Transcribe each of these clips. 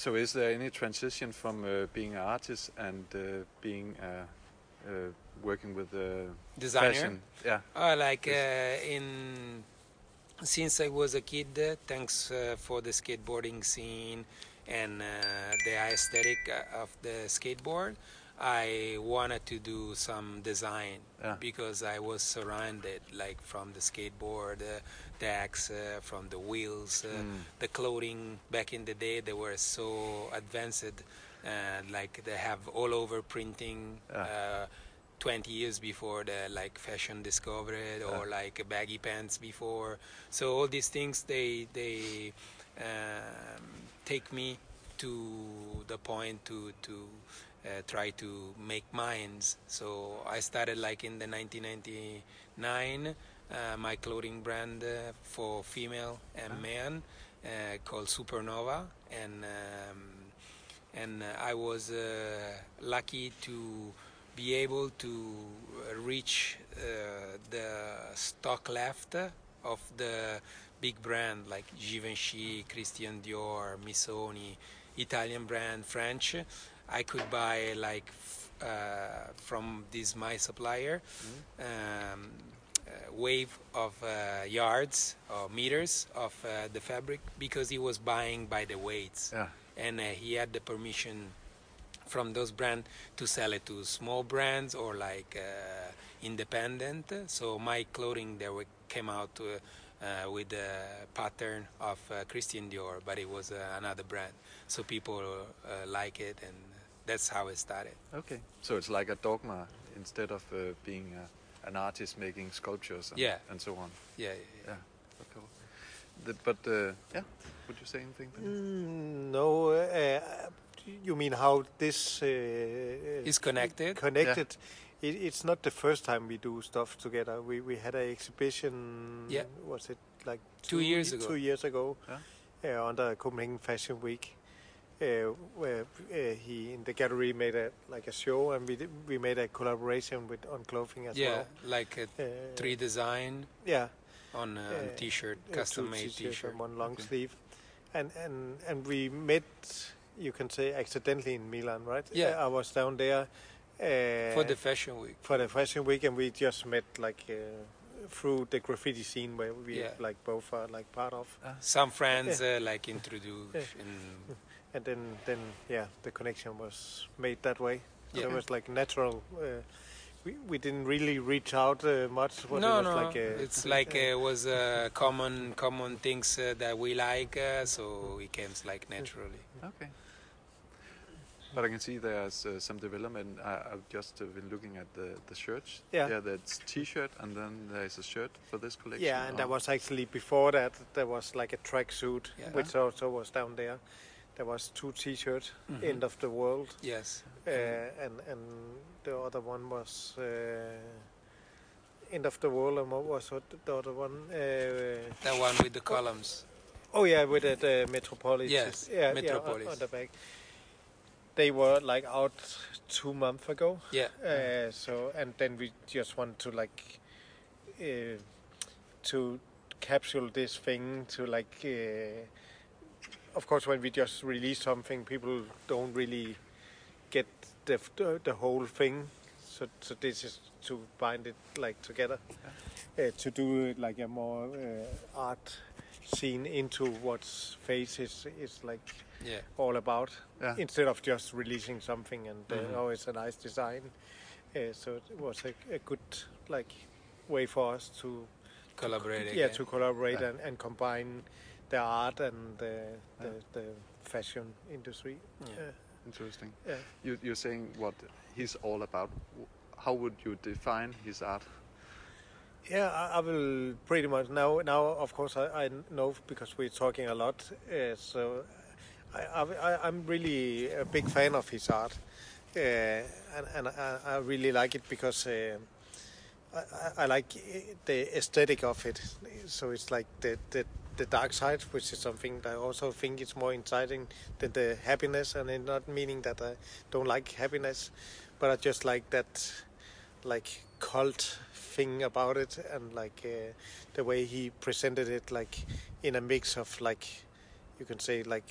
So is there any transition from uh, being an artist and uh, being uh, uh, working with the Designer. fashion? Yeah. Uh, like uh, in since I was a kid, uh, thanks uh, for the skateboarding scene and uh, the aesthetic of the skateboard, I wanted to do some design Yeah. because I was surrounded like from the skateboard uh, decks, uh, from the wheels, uh, Mm. the clothing. Back in the day, they were so advanced, uh, like they have all over printing. Yeah. Uh, 20 years before the like fashion discovered or like baggy pants before so all these things they they um, take me to the point to to uh, try to make mines. So i started like in the 1999 uh, my clothing brand uh, for female and man uh, called supernova. And um, and I was uh, lucky to be able to uh, reach uh, the stock left of the big brand like Givenchy, Christian Dior, Missoni, Italian brand, French. I could buy like f- uh, from this my supplier um, uh, wave of uh, yards or meters of uh, the fabric because he was buying by the weights Yeah. and uh, he had the permission from those brands to sell it to small brands or like uh, independent. So my clothing there came out uh, uh, with the pattern of uh, Christian Dior, but it was uh, another brand. So people uh, like it, and that's how it started. Okay. So it's like a dogma instead of uh, being a, an artist making sculptures and, Yeah. and so on. Yeah, yeah, yeah. Yeah. Okay. The, but uh, yeah, would you say anything? Mm, no, uh, you mean how this uh, Is connected? Connected. It, it's not the first time we do stuff together. We we had an exhibition. Yeah. Was it like Two years ago. Two years ago, Yeah. uh, under Copenhagen Fashion Week, uh, where uh, he in the gallery made a like a show, and we did, we made a collaboration with on clothing as yeah, well. like a Uh, three design Yeah. on a Uh, t-shirt, uh, custom made t-shirts t-shirt. one long Okay. sleeve, and and and we met, you can say, accidentally in Milan, right? Yeah. I was down there uh, For the fashion week. for the fashion week, and we just met like uh, through the graffiti scene where we Yeah. like both are like part of, Some friends uh, like introduce Yeah. And and then then yeah, the connection was made that way. Yeah. it was like natural. Uh, we we didn't really reach out uh, much. But no, it was no, Like a, it's like uh, it was uh, common common things uh, that we like, uh, so it came like naturally. Okay. But I can see there's uh, some development. I, I've just uh, been looking at the, the shirts. Yeah. Yeah, that's T-shirt, and then there's a shirt for this collection. Yeah, and there or- was actually before that there was like a tracksuit, Yeah. which also was down there. There was two T-shirts, Mhm. "End of the World," Yes, uh, and and the other one was uh, "End of the World," and what was the other one? Uh, that one with the columns. oh yeah, with the, the Metropolis. Yes, yeah, yeah, Metropolis. on, on the back. They were like out two months ago. Yeah, Uh, so and then we just want to like uh, to capsule this thing to like uh, of course when we just release something people don't really get the the whole thing so so this is to bind it like together uh, to do like a more uh, art scene into what face is is like yeah, all about Yeah. instead of just releasing something and uh, Mhm. oh it's a nice design uh, so it was a, a good like way for us to collaborate. yeah to collaborate Yeah. and, and combine the art and the the, Yeah. the fashion industry Yeah. yeah. Interesting. Yeah. You, you're saying what he's all about. How would you define his art? Yeah, I, I will pretty much now. Now, of course, I, I know because we're talking a lot. Uh, so, I, I, I'm really a big fan of his art, uh, and, and I, I really like it because uh, I, like the aesthetic of it. So it's like the, the the dark side, which is something that I also think is more exciting than the happiness, and it's not meaning that I don't like happiness, but I just like that like cult thing about it and like uh, the way he presented it like in a mix of like you can say like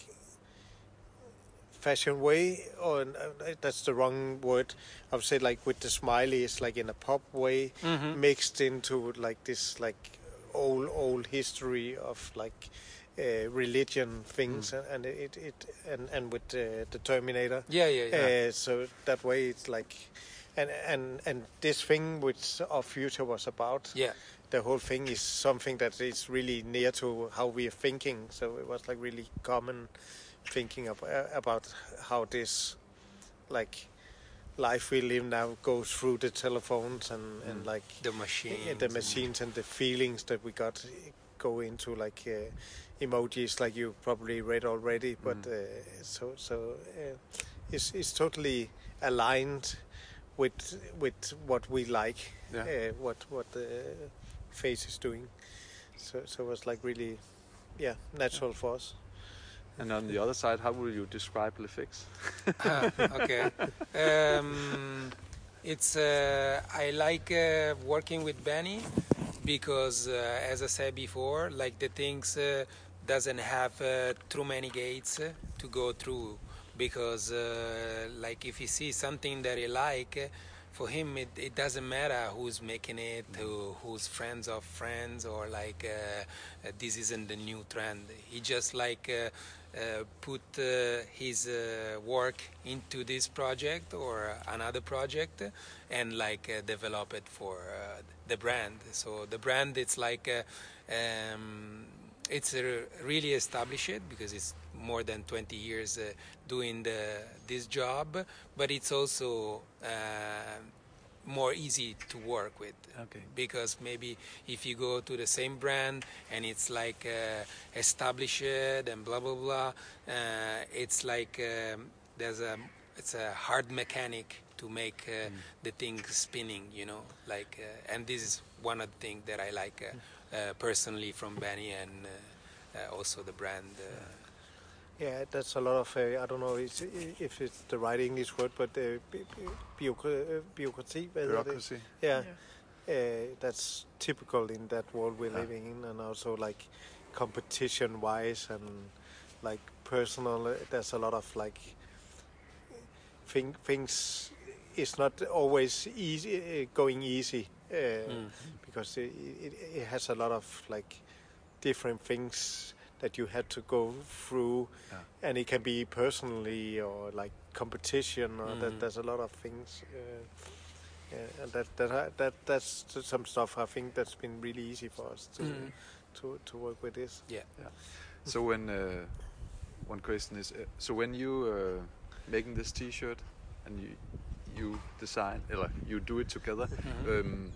fashion way, or uh, that's the wrong word. I would say like with the smiley, it's like in a pop way, Mhm. mixed into like this like old old history of like uh, religion things, and, and it, it and and with uh, the Terminator. Yeah, yeah, yeah. Uh, so that way it's like, and and and this thing which our future was about. yeah. The whole thing is something that is really near to how we are thinking. So it was like really common thinking of, uh, about how this, like, life we live now goes through the telephones and and like The machine. yeah, the machines and the feelings that we got go into like uh, emojis like you probably read already but Mm. uh, so so uh, it's it's totally aligned with with what we like Yeah. uh, what what the face is doing so so it was like really yeah natural for us And on the other side, how will you describe Lefix? Ah, okay. Um, it's uh, I like uh, working with Benny because, uh, as I said before, like the things uh, doesn't have uh, too many gates uh, to go through. Because, like, if he sees something that he like, for him it, it doesn't matter who's making it, who, who's friends of friends, or like uh, uh, this isn't the new trend. He just like. Uh, uh, put uh, his uh, work into this project or another project and like uh, develop it for uh, the brand so the brand it's like uh, um, it's really established because it's more than 20 years uh, doing the, this job but it's also uh, more easy to work with. Okay. because maybe if you go to the same brand and it's like uh, established and blah blah blah uh, it's like um, there's a it's a hard mechanic to make uh, the thing spinning you know like uh, and this is one of the things that I like uh, uh, personally from Benny and uh, uh, also the brand uh, Yeah, that's a lot of. Uh, I don't know if, if it's the right English word, but uh, bu- bu- bureaucra- uh, bureaucracy. hvad hedder det? Bureaucracy. Yeah, uh, that's typical in that world we're Yeah. living in, and also like competition-wise and like personal. uh, There's a lot of like thing, things. It's not always easy uh, going easy uh, Mm. because it, it, it has a lot of like different things that you had to go through Yeah. and it can be personally or like competition or that Mhm. there's a lot of things uh, yeah, and that that that that's some stuff I think that's been really easy for us to Mhm. to to work with this yeah So when uh, one question is, uh, so when you uh, making this T-shirt and you you design, or you do it together, Mhm. um,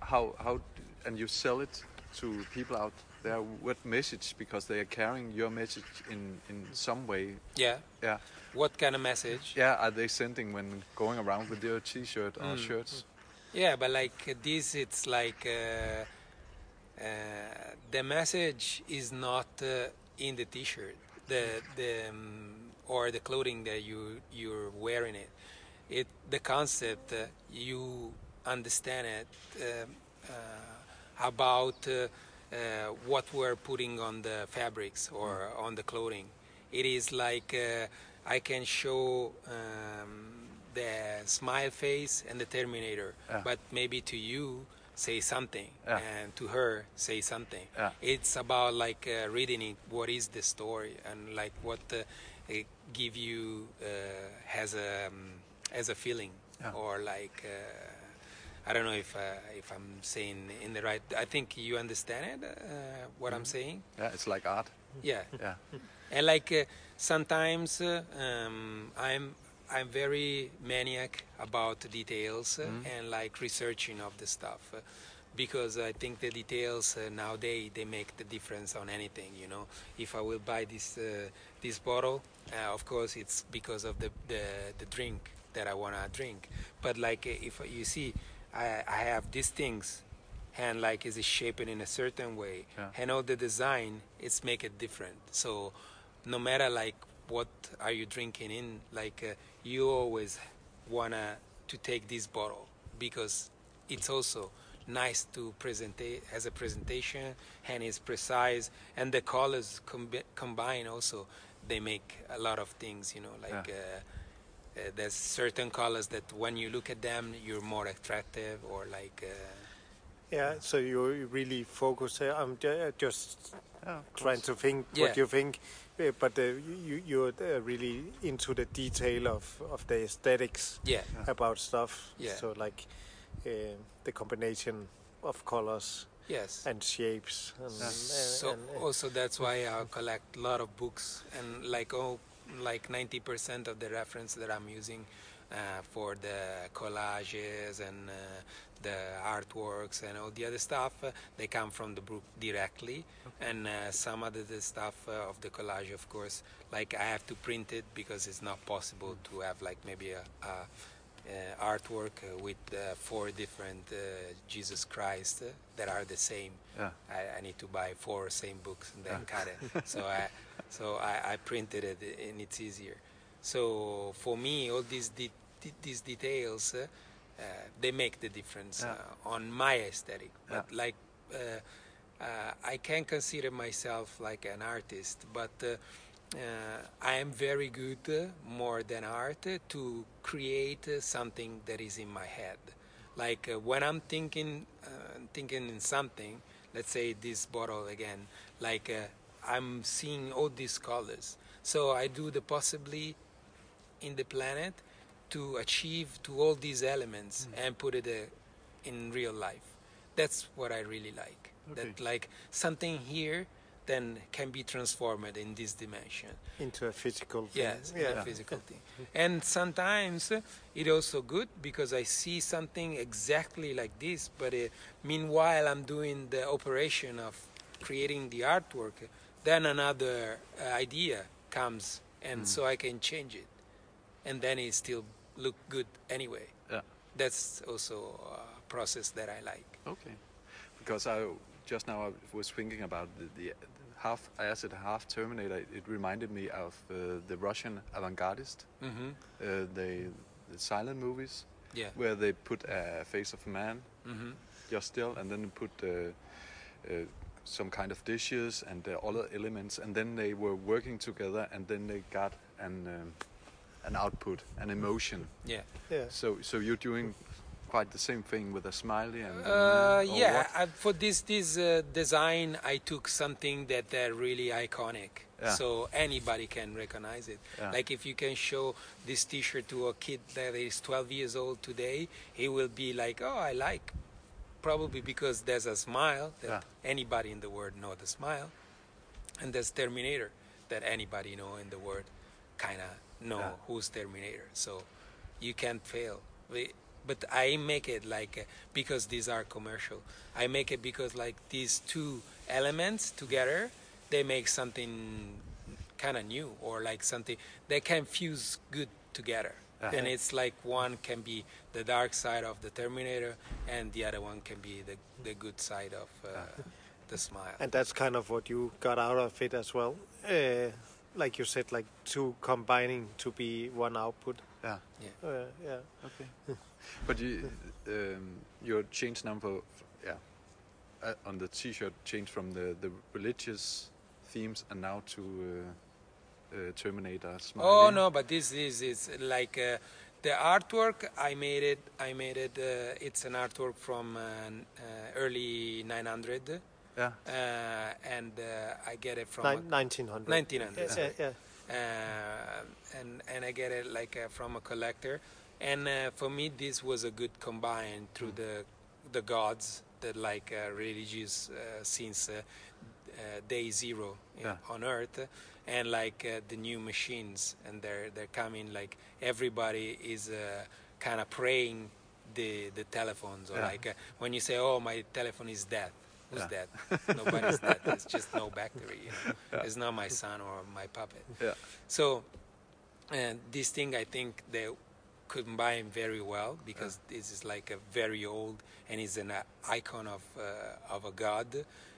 how how and you sell it to people out there. What message? Because they are carrying your message in in some way. yeah Yeah, what kind of message yeah. Are they sending when going around with your T-shirt or Mm. shirts? Yeah, but like this, it's like uh, uh, the message is not uh, in the T-shirt, the the um, or the clothing that you you're wearing it. It the concept uh, you understand it um, uh, about uh, uh, what we're putting on the fabrics or on the clothing. It is like uh, I can show. Um, the smile face and the terminator Yeah. but maybe to you say something Yeah. and to her say something Yeah. it's about like uh, reading it what is the story and like what uh, it give you uh, has a um, as a feeling Yeah. or like uh, I don't know if uh, if I'm saying in the right I think you understand it uh, what I'm saying Yeah, it's like art. yeah Yeah, and like uh, sometimes uh, um, I'm I'm very maniac about details uh, Mhm. and like researching of the stuff uh, because I think the details uh, nowadays they make the difference on anything. You know, if I will buy this uh, this bottle, uh, of course it's because of the, the the drink that I wanna drink. But like if you see, I I have these things and like is it shaped in a certain way Yeah. and all the design it's make it different so no matter like what are you drinking in like uh, you always wanna to take this bottle because it's also nice to present it as a presentation and it's precise and the colors combi- combine also they make a lot of things. You know, like. Yeah. Uh, uh, there's certain colors that when you look at them you're more attractive or like uh, Yeah, so you you really focus. Uh, I'm ju- uh, just Yeah, of trying to think Yeah. what you think, uh, but uh, you you're uh, really into the detail of of the aesthetics yeah Yeah. about stuff. Yeah. So like uh, the combination of colors yes and shapes. And, Yeah. and- so and, uh, also that's why I collect a lot of books and like oh like 90% of the reference that I'm using uh, for the collages and uh, the artworks and all the other stuff uh, they come from the book directly and uh, some of the, stuff uh, of the collage of course like I have to print it because it's not possible to have like maybe a, a uh, artwork uh, with uh, four different uh, Jesus Christ that are the same Yeah. I, I need to buy four same books and then cut it. So I so I, I printed it and it's easier. So for me, all these de- de- these details uh, uh, they make the difference Yeah. uh, on my aesthetic. But Yeah. like uh, uh, I can consider myself like an artist, but. Uh, uh, I am very good, uh, more than art, to create uh, something that is in my head. Like uh, when I'm thinking, uh, thinking in something, let's say this bottle again, like uh, I'm seeing all these colors. So I do the possibly in the planet to achieve to all these elements and put it uh, in real life. That's what I really like. That like something here then can be transformed in this dimension. into a physical thing. Yes, yeah. a physical thing. And sometimes uh, it also good because I see something exactly like this, but uh, meanwhile I'm doing the operation of creating the artwork. Then another uh, idea comes, and so I can change it, and then it still look good anyway. Yeah. That's also a process that I like. Okay. Because I just now I was thinking about the, the half. I said half Terminator. It reminded me of uh, the Russian avant-gardist, hmm uh, the the silent movies, Yeah. where they put a face of a man hmm just still, and then put uh, uh, some kind of dishes and uh, other elements, and then they were working together, and then they got an um, an output, an emotion. Yeah. Yeah. So so you're doing quite the same thing with a smiley and. Uh, or yeah. I, for this this uh, design, I took something that uh, really iconic, Yeah. so anybody can recognize it. Yeah. Like if you can show this T-shirt to a kid that is 12 years old today, he will be like, "Oh, I like," probably because there's a smile that Yeah. anybody in the world know the smile, and there's Terminator that anybody know in the world, kind of know Yeah. who's Terminator. So you can't fail. But I make it like uh, because these are commercial. I make it because like these two elements together, they make something kind of new or like something they can fuse good together. Uh-huh. And it's like one can be the dark side of the Terminator, and the other one can be the the good side of uh, the smile. And that's kind of what you got out of it as well. Uh, like you said, like two combining to be one output. Yeah. Uh, yeah. Okay. but you, um, your change number, yeah, uh, on the T-shirt changed from the the religious themes and now to uh, Terminator. Smiley. Oh no, but this is is like uh, the artwork. I made it. I made it. Uh, it's an artwork from uh, uh, early 900, Yeah. uh, and uh, I get it from Nin- 1900. 1900. Yeah, sorry. yeah, uh, and and I get it like uh, from a collector. And uh, for me, this was a good combine through the the gods that like uh, religious uh, since uh, uh, day zero you know, Yeah. on Earth, and like uh, the new machines, and they're they're coming like everybody is uh, kind of praying the the telephones or Yeah. like uh, when you say, "Oh, my telephone is dead." Who's Yeah. dead? Nobody's dead. It's just no battery. You know? It's not my son or my puppet. Yeah. So, and this thing I think they combine very well because this is like a very old and is an uh, icon of uh, of a god,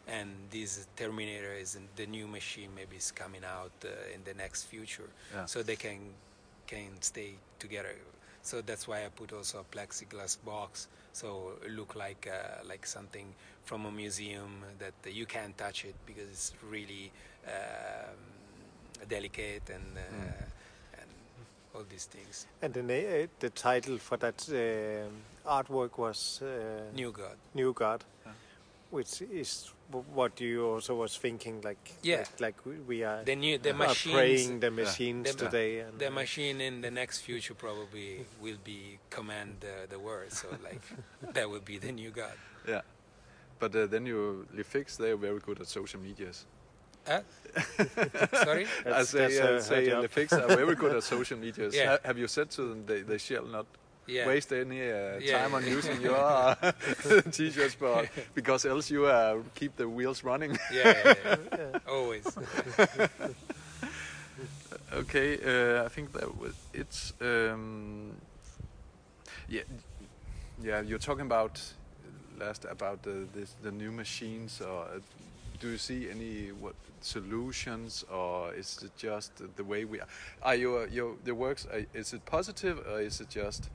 and this Terminator is in the new machine. Maybe is coming out uh, in the next future, Yeah. so they can can stay together. So that's why I put also a plexiglass box, so it look like uh, like something from a museum that you can't touch it because it's really um, delicate and uh, Mm. and all these things. And the na- uh, the title for that uh, artwork was uh, New God. New God, Yeah. which is w- what you also was thinking, like Yeah. like, like we, we are, The new the are machines. praying the machines The- today. And the machine in the next future probably will be command the, the world. So like that will be the new God. Yeah. But uh, then you, Lefix, they're very good at social medias. Huh? Sorry. I say, that's, uh, uh, say job. Lefix are very good at social medias. Yeah. Ha- have you said to them they, they shall not Yeah. waste any uh, Yeah, time on using your uh, t-shirts, but because else you uh, keep the wheels running? Yeah, always. okay, uh, I think that was it's. Um, yeah, yeah. You're talking about last about the this, the new machines, or uh, do you see any what solutions, or is it just the way we are? Are your your the works? uh, Is it positive, or is it just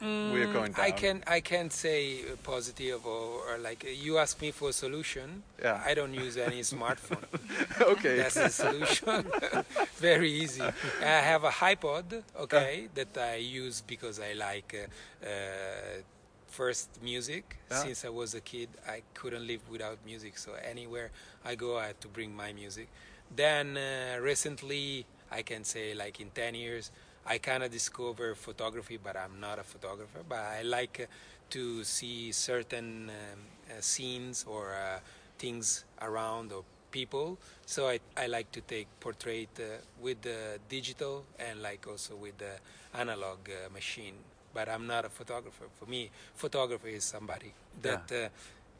we are going Mm, I down? can I can't say uh, positive or, or like uh, you ask me for a solution. Yeah. I don't use any smartphone. okay? That's the solution. Very easy. I have a iPod, okay, that I use because I like uh, uh, first music. Yeah. Since I was a kid, I couldn't live without music. So anywhere I go, I have to bring my music. Then uh, recently, I can say like in 10 years, I kind of discover photography, but I'm not a photographer. But I like uh, to see certain um, uh, scenes or uh, things around or people. So I, I like to take portrait uh, with the digital and like also with the analog uh, machine. But I'm not a photographer. For me, photographer is somebody that uh,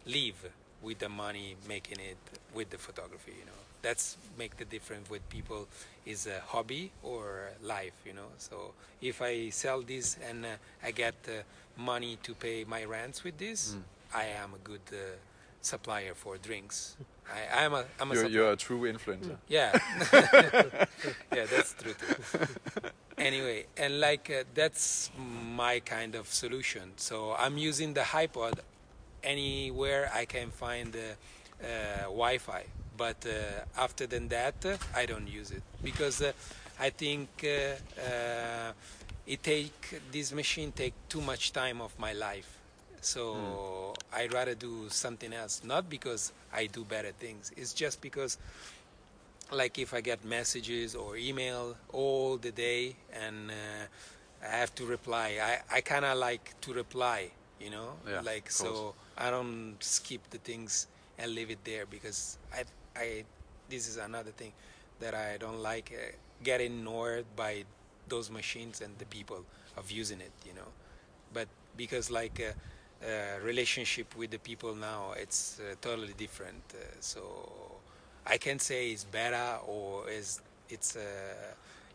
live with the money making it with the photography. You know, that's make the difference with people is a hobby or life. You know, so if I sell this and uh, I get uh, money to pay my rents with this, Mm. I am a good uh, supplier for drinks. I, I'm a I'm a You're, you're a true influencer. Yeah, yeah, that's true. Too. Anyway, and like uh, that's my kind of solution. So I'm using the iPod anywhere I can find uh, uh, Wi-Fi. But uh, after than that, I don't use it because uh, I think uh, uh, it take this machine take too much time of my life. So I'd rather do something else. Not because I do better things. It's just because like if I get messages or email all the day and uh, I have to reply, I, I kind of like to reply, you know, Yeah, like so. I don't skip the things and leave it there because I, I, this is another thing that I don't like uh, getting ignored by those machines and the people of using it, you know, but because like uh, uh, relationship with the people now, it's uh, totally different. Uh, so I can't say it's better or is it's uh,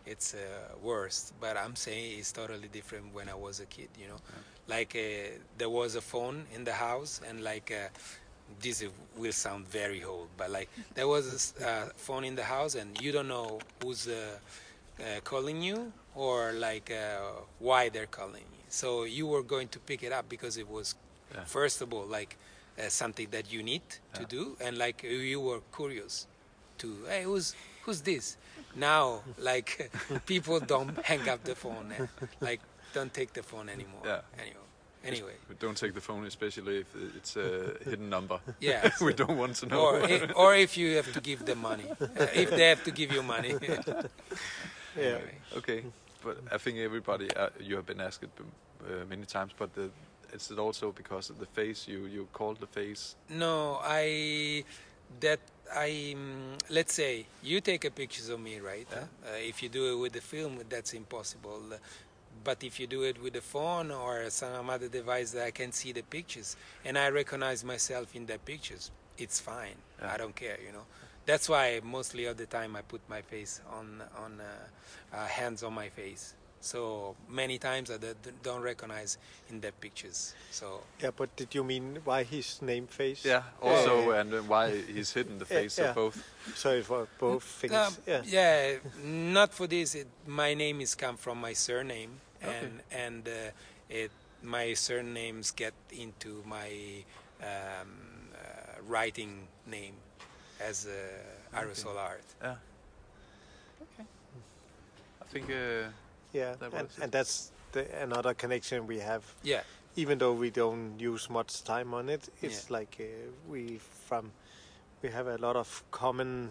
it's uh, worse, but I'm saying it's totally different when I was a kid. You know, like uh, there was a phone in the house, and like uh, this will sound very old, but like there was a uh, phone in the house, and you don't know who's uh, uh, calling you or like uh, why they're calling you. So you were going to pick it up because it was Yeah. first of all like uh, something that you need to do, and like you were curious to hey who's who's this now like people don't hang up the phone and, like don't take the phone anymore Yeah. anyway anyway We don't take the phone, especially if it's a hidden number. yeah we don't want to know. or or if you have to give them money uh, if they have to give you money Yeah. Anyway. Okay, but I think everybody uh, you have been asked it uh, many times, but the, it's also because of the face you you called the face. No, I that I mm, let's say you take a pictures of me, right? Yeah. Uh, if you do it with the film, that's impossible. But if you do it with the phone or some other device that I can see the pictures and I recognize myself in the pictures, it's fine. Yeah. I don't care, you know. That's why mostly of the time I put my face on on uh, uh, hands on my face. So many times I d- don't recognize in the pictures. So Yeah, but did you mean why his name face? Yeah. Also, Yeah. and why he's hidden the face yeah. of both. Sorry for both things. Um, yeah. yeah, not for this. It, my name is come from my surname, Okay. and and uh, it my surnames get into my um, uh, writing name as uh, aerosol art. Yeah. Okay. I think. Uh, Yeah, That and, and that's the, another connection we have. Yeah. Even though we don't use much time on it, it's like uh, we from we have a lot of common,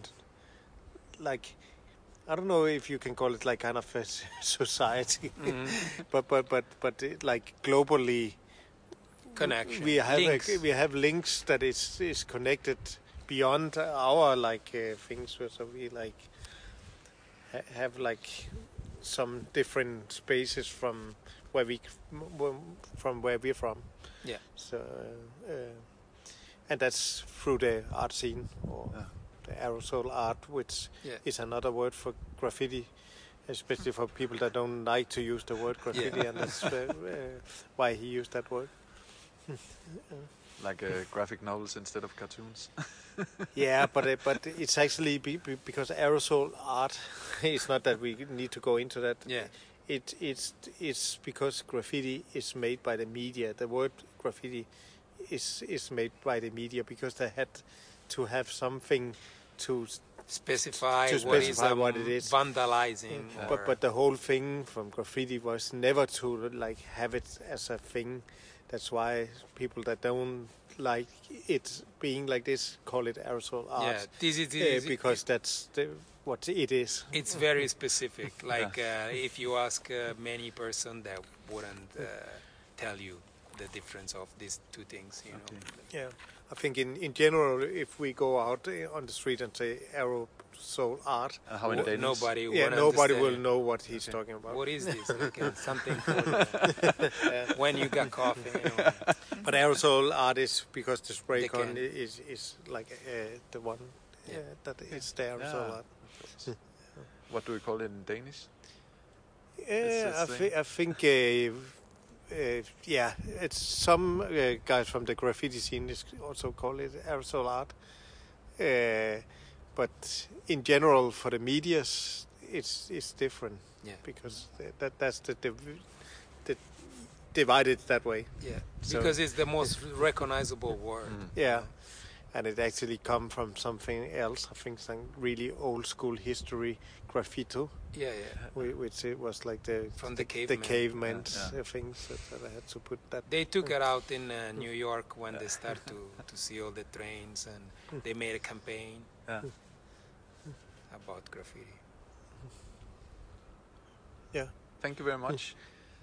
like I don't know if you can call it like kind of a society, Mhm. but but but but it, like globally Connection. we have links. A, we have links that is is connected beyond our like uh, things so so we like ha- have like some different spaces from where we from where we're from Yeah. so uh, uh, and that's through the art scene or Yeah. the aerosol art which Yeah. is another word for graffiti especially for people that don't like to use the word graffiti and that's uh, uh, why he used that word like uh, graphic novels instead of cartoons. yeah, but uh, but it's actually be, be, because aerosol art. it's not that we need to go into that. Yeah. It it's it's because graffiti is made by the media. The word graffiti is is made by the media because they had to have something to. Specify, To what is specify um, what it is. vandalizing. Yeah. But but the whole thing from graffiti was never to like have it as a thing. That's why people that don't like it being like this call it aerosol art. yeah, this is, Uh, this is- because that's the, what it is. it's very specific. Like uh, if you ask uh, many person, that wouldn't uh, tell you the difference of these two things. You know. Yeah, I think in, in general, if we go out uh, on the street and say aerosol art, Uh, how in Wo- Nobody. yeah, nobody understand. will know what he's Okay. talking about. What is this? Okay, something for uh, when you got coffee. You know. But aerosol art is because the spray They con can. is is like uh, the one Yeah. uh, that is the aerosol Yeah. art. What do we call it in Danish? Yeah, It's I, a thi- I think, uh, yeah, it's some uh, guys from the graffiti scene is also call it aerosol art. Uh, but in general, for the medias, it's it's different Yeah. because th- that that's the, div- the divided that way. Yeah, So- because it's the most recognizable word. Mm. Yeah, and it actually come from something else. I think some really old school history graffito, Yeah, yeah. whi- which it was like the From the the cavemen. caveman Yeah. uh, things that, that I had to put that. They took it mm. out in uh, mm. New York when they start to, to see all the trains, and mm. they made a campaign Yeah. about graffiti. Yeah. Thank you very much.